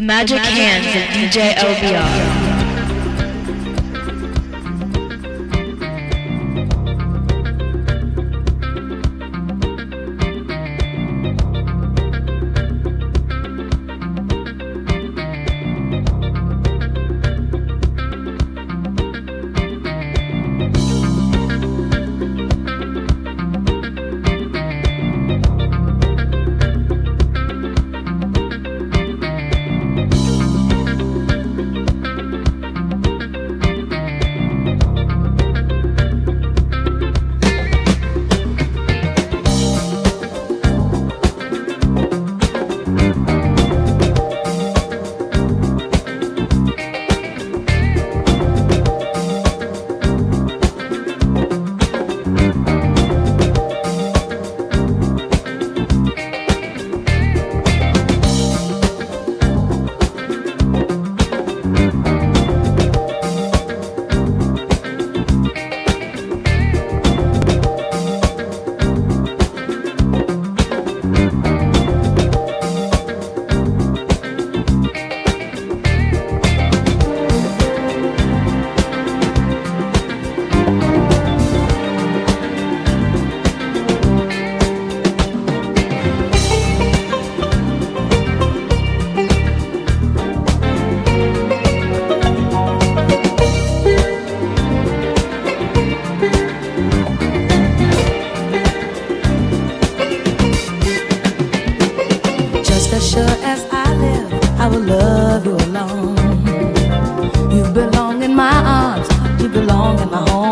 The Magic Hands of DJ LBR. in my home.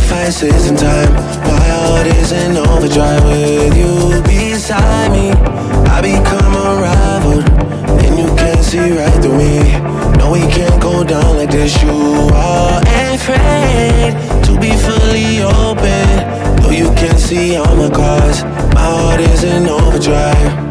sacrifices in time. My heart is in overdrive with you beside me. I become a rival, and you can't see right through me. No, we can't go down like this. You are afraid to be fully open. Though you can't see all my cards, my heart is in overdrive.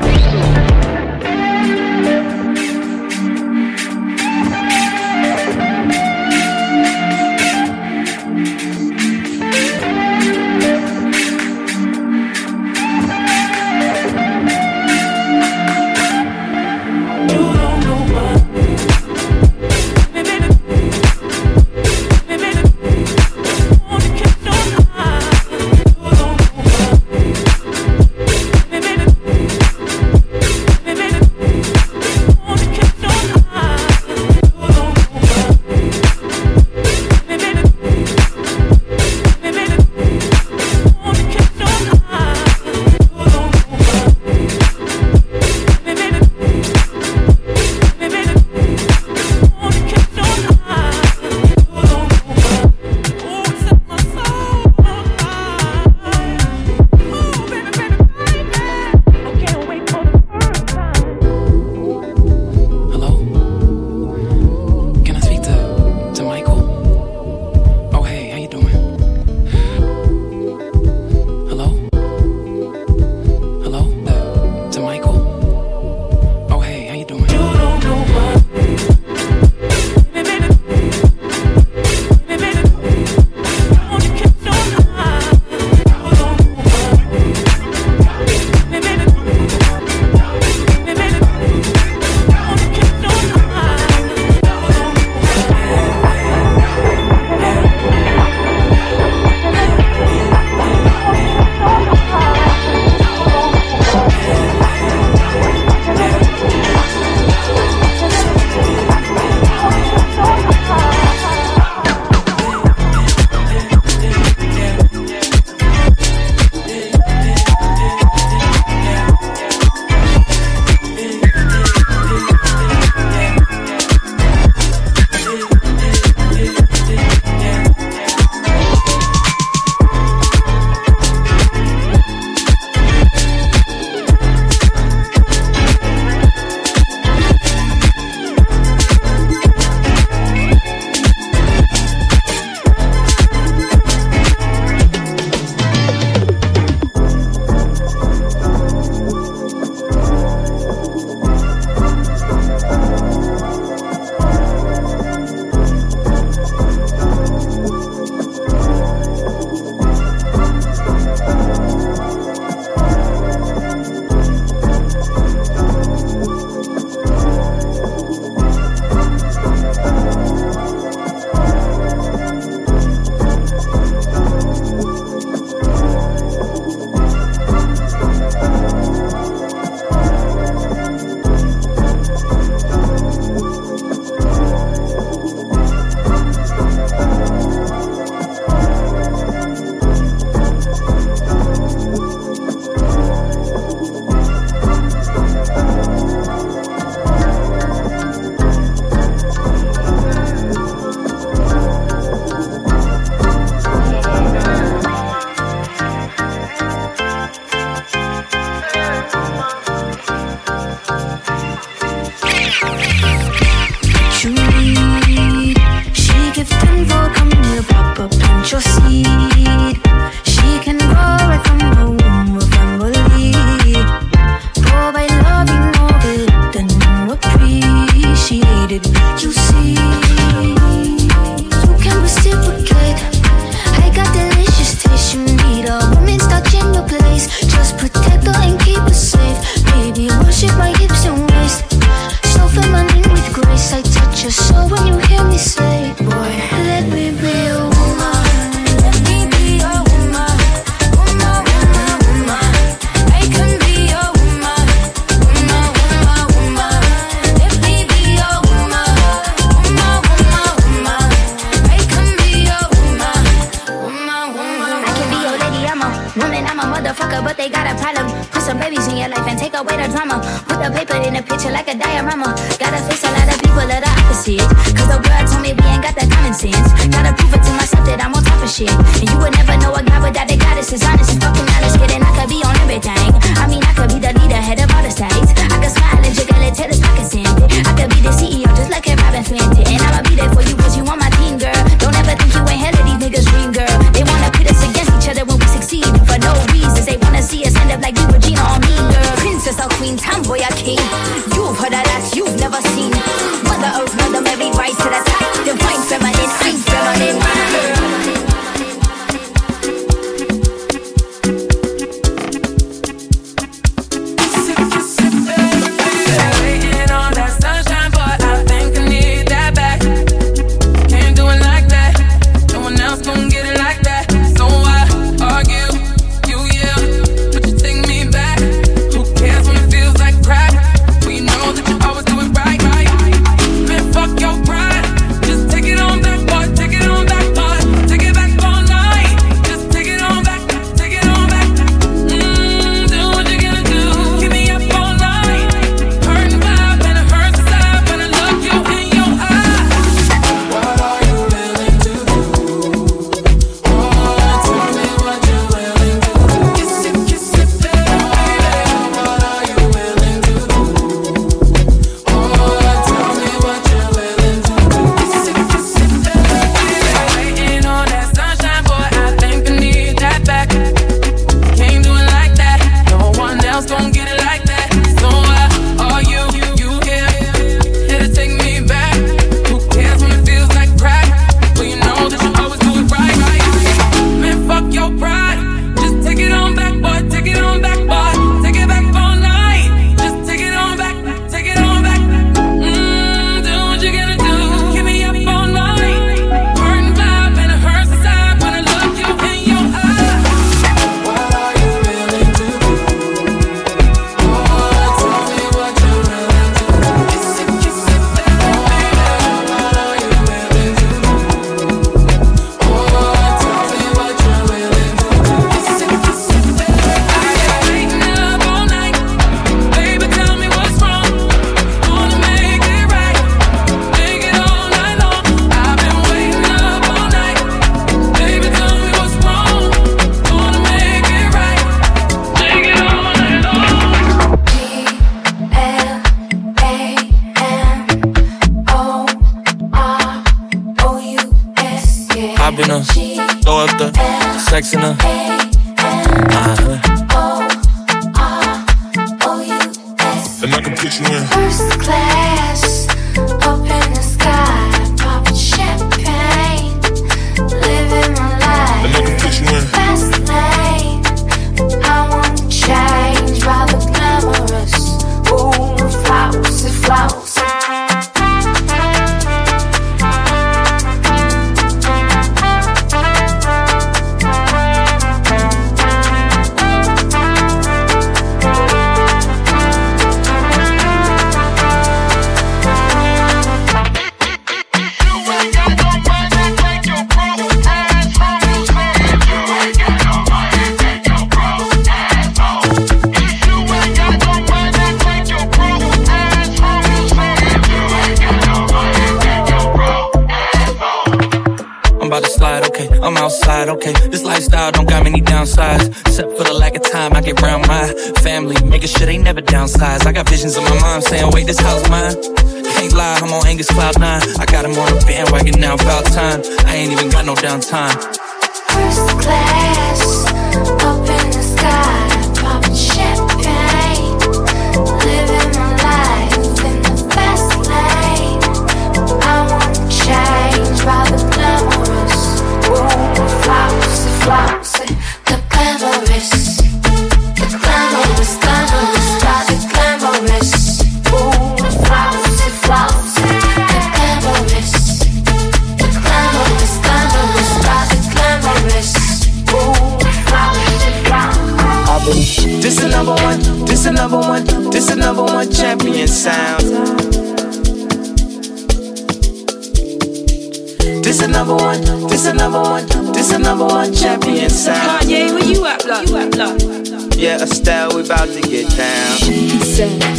Sound. Kanye, where you at, blood? You at, blood? Yeah, Estelle, we about to get down. Said,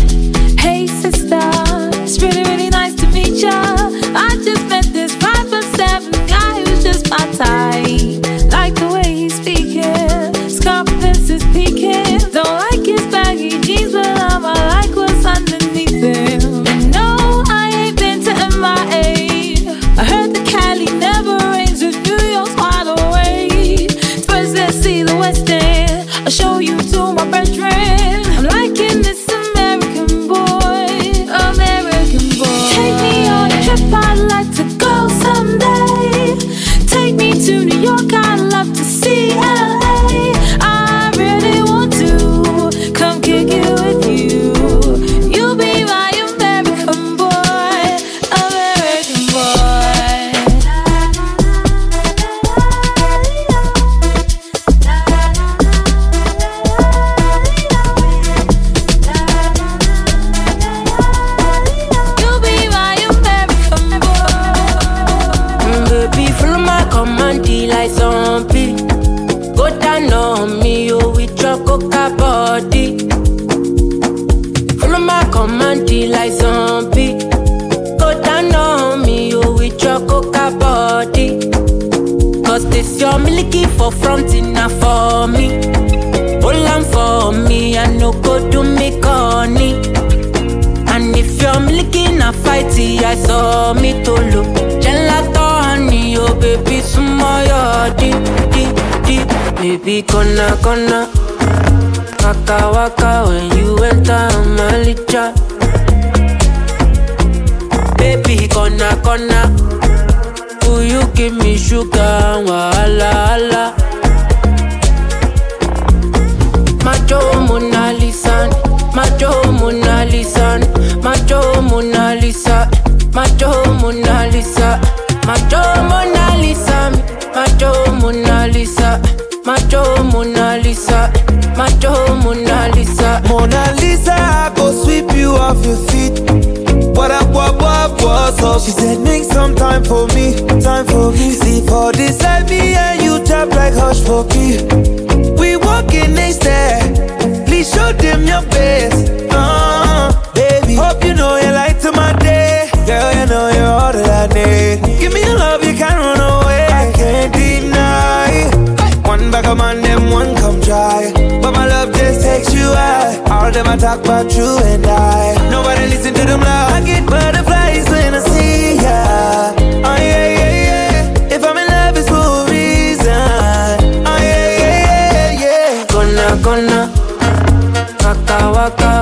down on me, you with your coca body. Follow my command, like zombie. Go down on me, you with your coca body. Cause this your milky for front enough for me. Hold on for me, I no go do me corny. And if you're looking a fighty, I saw me to look. Gelato honey, oh baby, sumoyo di di Baby, gonna. Waka waka when you enter licha. Baby, gonna gonna. You give me sugar? Wala wala. Macho Mona Lisa, Macho Mona Lisa, Macho Mona Lisa, Macho Mona Lisa, Macho Mona Lisa, Macho Mona Lisa, Macho Mona Lisa, Macho Mona Lisa. Macho Mona Lisa, Mona Lisa, I go sweep you off your feet. What up, what, what, what's up? She said, make some time for me, time for me. See, for this life, me and you tap like hush for me. We walking next step. Please show them your best. Uh, Bag of man, them one come try. But my love just takes you high. All them I talk about you and I. Nobody listen to them loud. I get butterflies when I see ya. Oh yeah, yeah, yeah. If I'm in love, it's for a reason. Oh yeah, yeah, yeah, yeah. Gonna gonna. Waka waka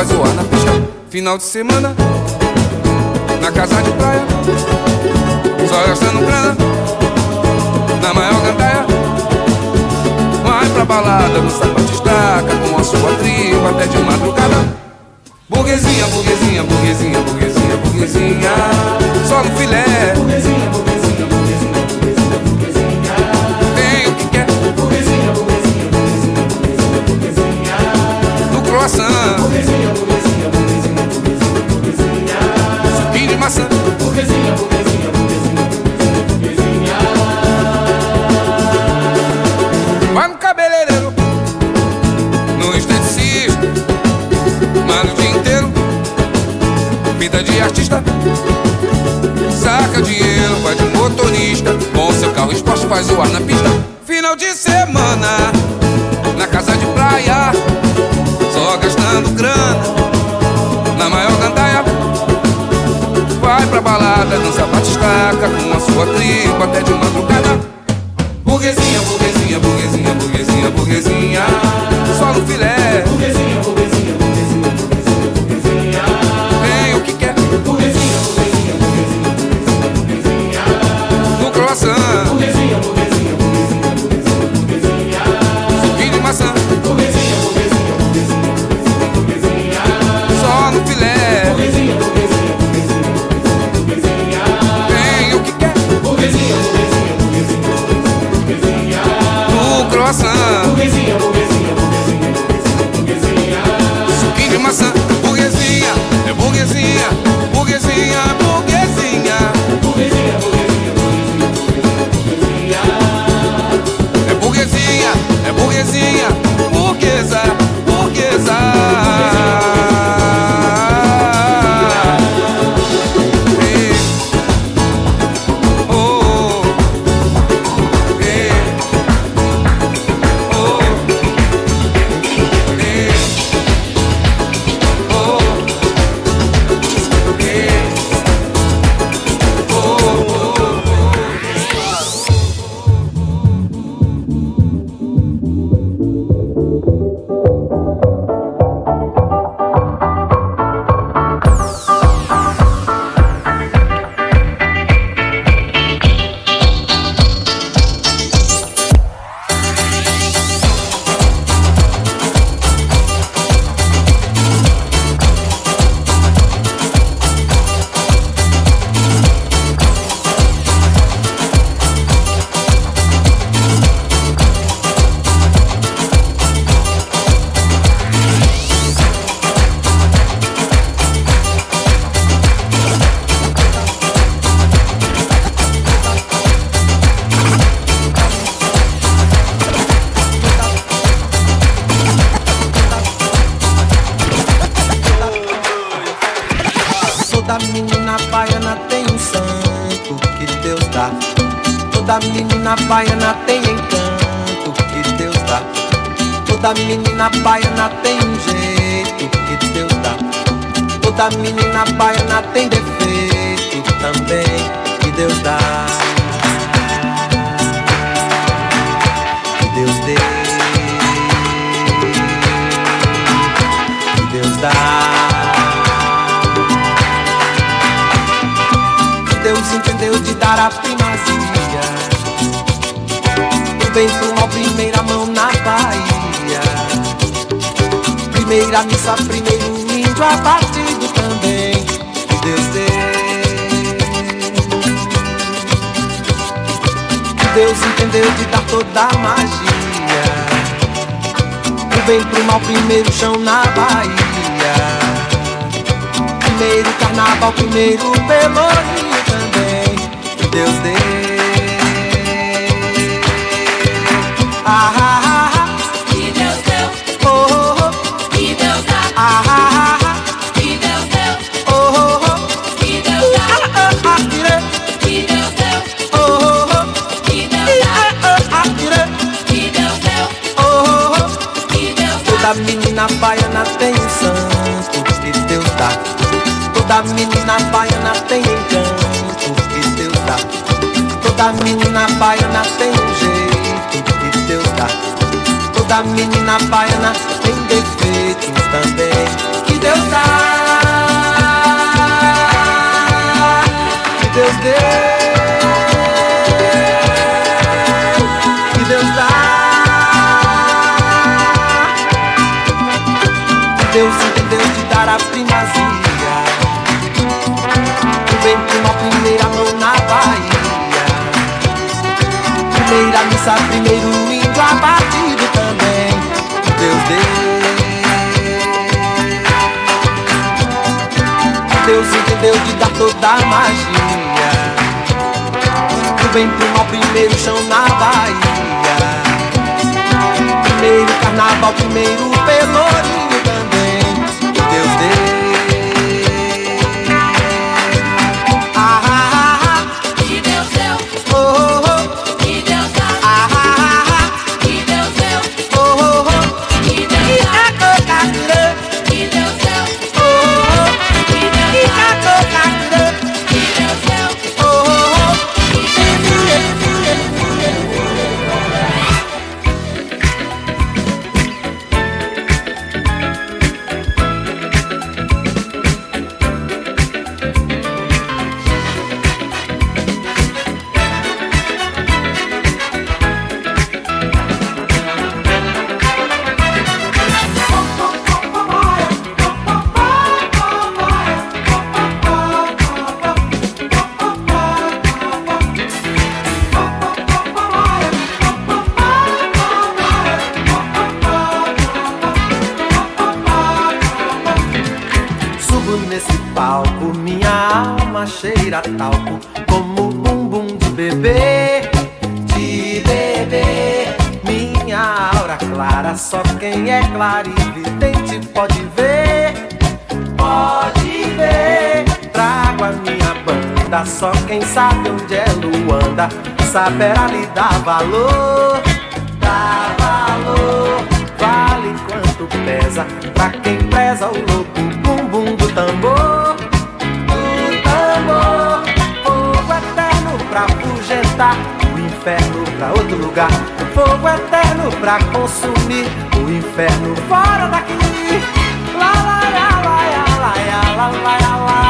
pra zoar na pista. Final de semana, na casa de praia, só gastando grana, na maior gandaia. Vai pra balada, no sapatistaca, com a sua tribo até de madrugada. Burguesinha, burguesinha, burguesinha, burguesinha, burguesinha, só no filé. Burguesinha, burguesinha. Burguesinha, burguesinha, burguesinha, burguesinha, burguesinha. Suquinho de maçã. Burguesinha, burguesinha, burguesinha, burguesinha, burguesinha. Vai no cabeleireiro, no esteticista, mano o dia inteiro, vida de artista. Saca dinheiro, vai de motorista. bom seu carro esporte, faz o ar na pista. Final de semana. balada Dança batistaca com a sua tribo até de madrugada. Toda menina baiana tem encanto que Deus dá. Toda menina baiana tem um jeito que Deus dá. Toda menina baiana tem defeito também que Deus dá. Que Deus dê. Que Deus dá. Que Deus entendeu de dar a primazia. Pro mal, primeira mão na Bahia. Primeira missa, primeiro índio abatido também. Que Deus dê. Que Deus entendeu de dar toda a magia. Do bem pro mal, primeiro chão na Bahia. Primeiro carnaval, primeiro pelourinho também. Que Deus dê. Menina baiana tem encanto que Deus dá. Toda menina baiana tem um jeito que Deus dá. Toda menina baiana tem defeitos Missa, primeiro índio abatido também Deus deu Deus entendeu de dar toda a magia. O bem de uma primeiro chão na Bahia. Primeiro carnaval, primeiro pelourinho cheira talco Como bumbum de bebê, de bebê. Minha aura clara, só quem é clarividente pode ver. Pode ver. Trago a minha banda, só quem sabe onde é Luanda. Saberá lhe dar valor, dar valor. Vale quanto pesa pra quem preza o louco bumbum do tambor O inferno pra outro lugar Fogo eterno pra consumir O inferno fora daqui Lá, lá, lá, lá, lá, lá, lá, lá, lá, lá.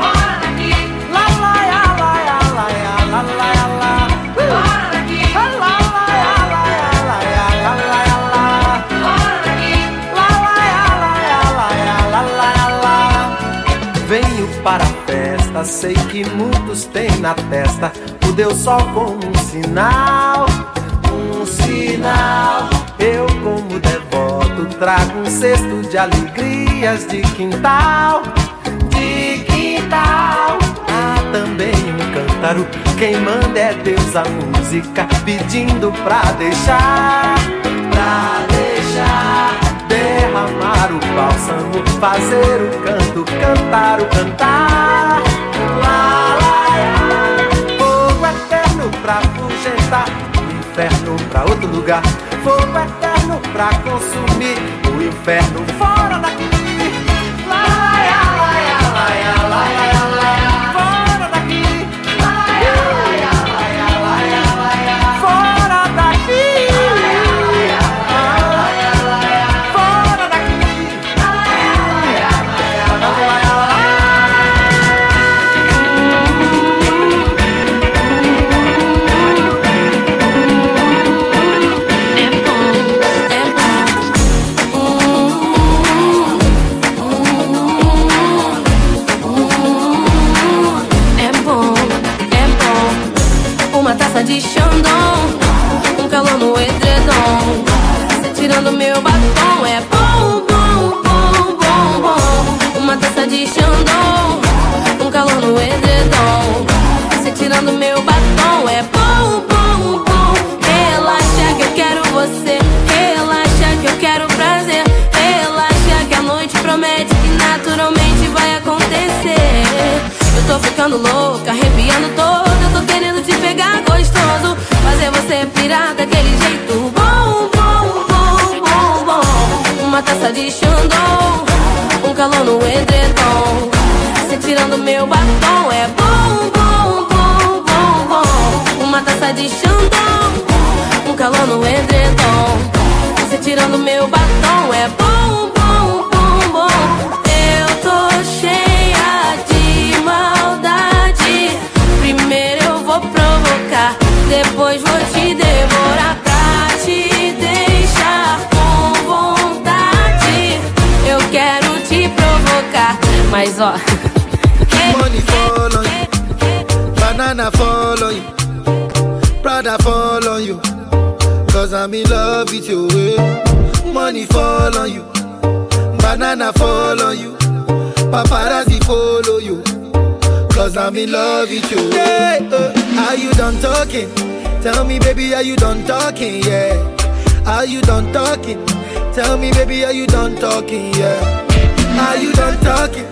Fora daqui, Lá, lá, lá, lá, lá, lá, lá, lá, lá. fora daqui, Lá, lá, lá, lá, lá, lá, lá, lá, lá. fora daqui, Lá, lá, lá, lá, lá, lá, lá, lá. Venho para festa, sei que muitos têm na testa o Deus Sol como um sinal, um sinal. Eu, como devoto, trago um cesto de alegrias de quintal, de quintal. Há também um cântaro, quem manda é Deus a música, pedindo pra deixar, pra deixar derramar o bálsamo, fazer o canto, cantar o cantar. Pra afugentar, o inferno pra outro lugar. Fogo eterno pra consumir, o inferno fora daqui. Banana fall on you, paparazzi follow you. Cause I'm in love with you. Yeah, uh, are you done talking? Tell me, baby, are you done talking? Yeah. Are you done talking? Tell me, baby, are you done talking? Yeah. Are you done talking?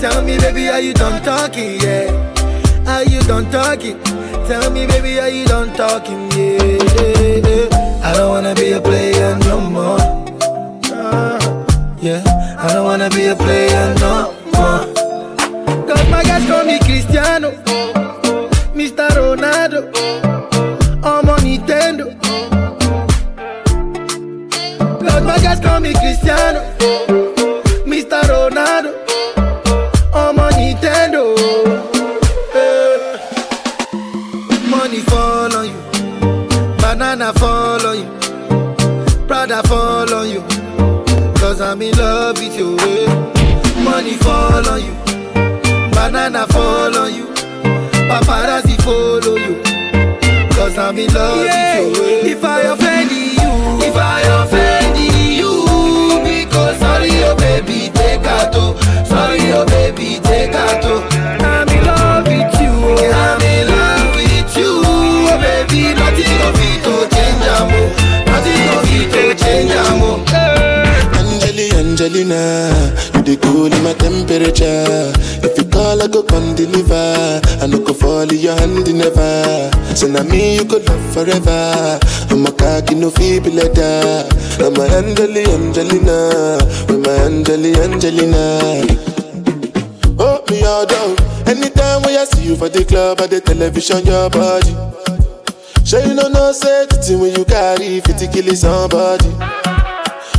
Tell me, baby, are you done talking? Yeah. Are you done talking? Tell me, baby, are you done talking? Yeah. yeah, yeah. I don't wanna be a player no more. Ah, yeah. I don't wanna be a player no more. Cause my guys call me Cristiano, Mr. Ronaldo, I'm on Nintendo. Cause my guys call me Cristiano, I'm in love with you. eh. Money fall on you. Banana fall on you. Paparazzi follow you. Cause I'm in love with you. eh. If I offend you, if I offend you, because sorry, oh baby, take out. Sorry, oh baby, take out. Angelina, you the cool in my temperature. If you call, I go come deliver. I no go fall in your hand never. So now me you could love forever. I'm a cocky no feeble letter. I'm a Angeli, Angelina, with my Angeli, Angelina. Oh, me all down. Anytime when I see you for the club or the television, your body. Sure you know no say the thing when you carry 50 kill somebody.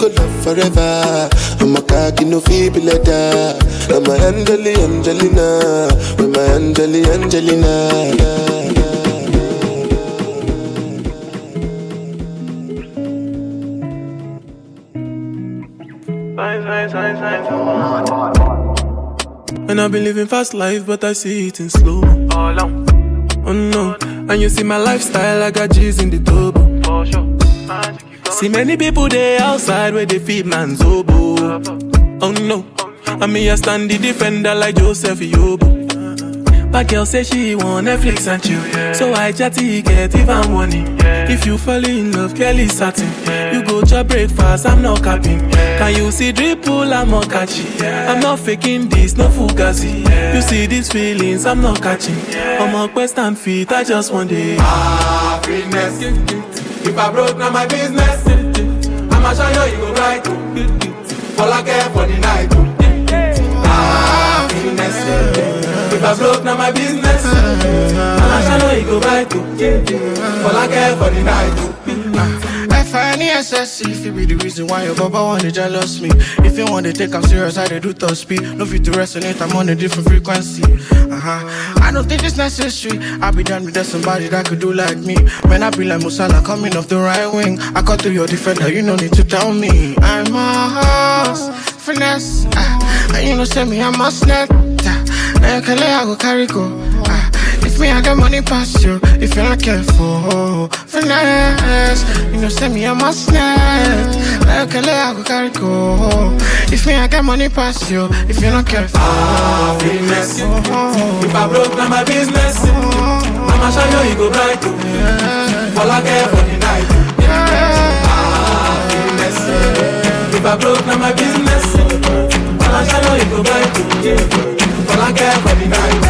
now me you could love forever. I'm a cocky no feeble letter. I'm a Angeli Angelina. With my Angeli Angelina. And I've been living fast life, but I see it in slow. Oh, oh no, and you see my lifestyle, I got G's in the turbo. See many people there outside where they feed man's oboe. Oh no, and me I stand the defender like Joseph Yobo. But girl say she want Netflix and chill, so I chatty get even money. If you fall in love, Kelly satin. You go to breakfast, I'm not capping. Can you see dripple, I'm not catching. I'm not faking this, no fugazi. You see these feelings, I'm not catching. I'm a quest and feet, I just want it. Ah, Happiness. If I broke, now my business. I'ma show you, you go right. All I care for the night. Happiness. Ah, if I broke, now my business. I'ma show you, you go right. All I care for the night. F-I-N-E-S-S-E If it be the reason why your baba wanna jealous me. If you want to take I'm serious, I dey do top speed. No fit to resonate, I'm on a different frequency. Uh-huh. I don't think it's necessary. I be done with that somebody that could do like me. Man, I be like Musala coming off the right wing. I cut through your defender, you no need to tell me. I'm a horse, finesse uh, And you know send me, I'm a snap uh, Now you can lay, I go carry go uh, me, I got money past you, if you're not careful, finesse. You know, send me a must net. Like a lay, I go carry go. If me, I got money past you, if you're not careful. Ah, Happiness. If I broke, now my business. I'ma show you, you go bright. All I care for the night. Ah, Happiness. If I broke, now my business. I'ma show you, you go bright. All I care for the night.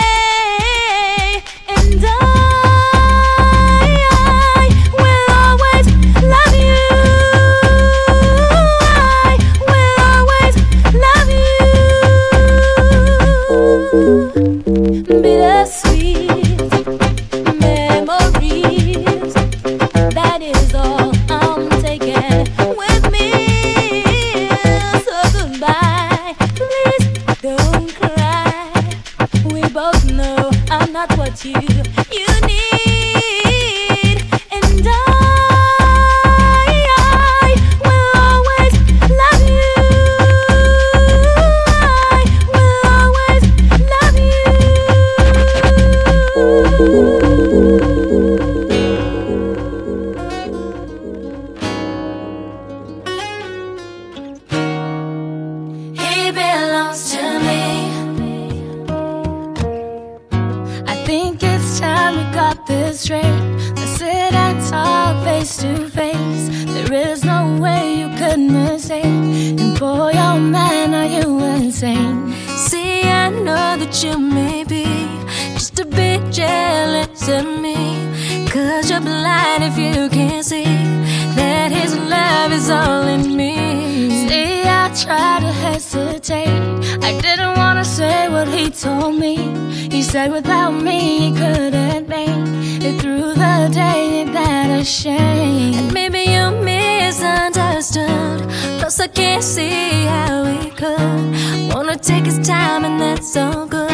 shame. And maybe you misunderstood. Plus, I can't see how we could. Wanna take his time, and that's so good.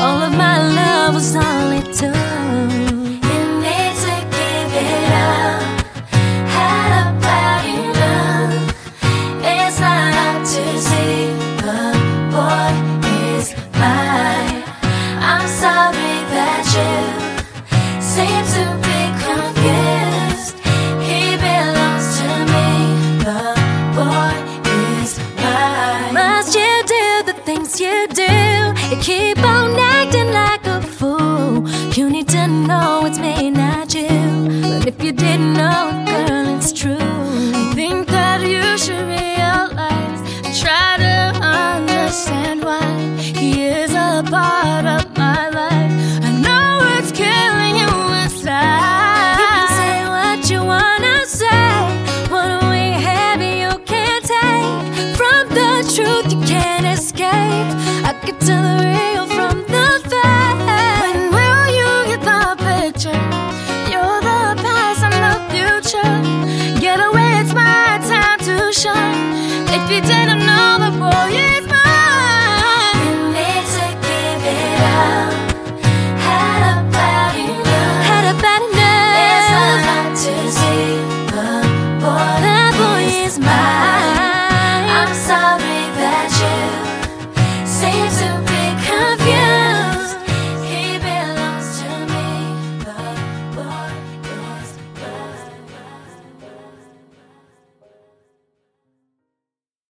All of my love was all it took. getting old.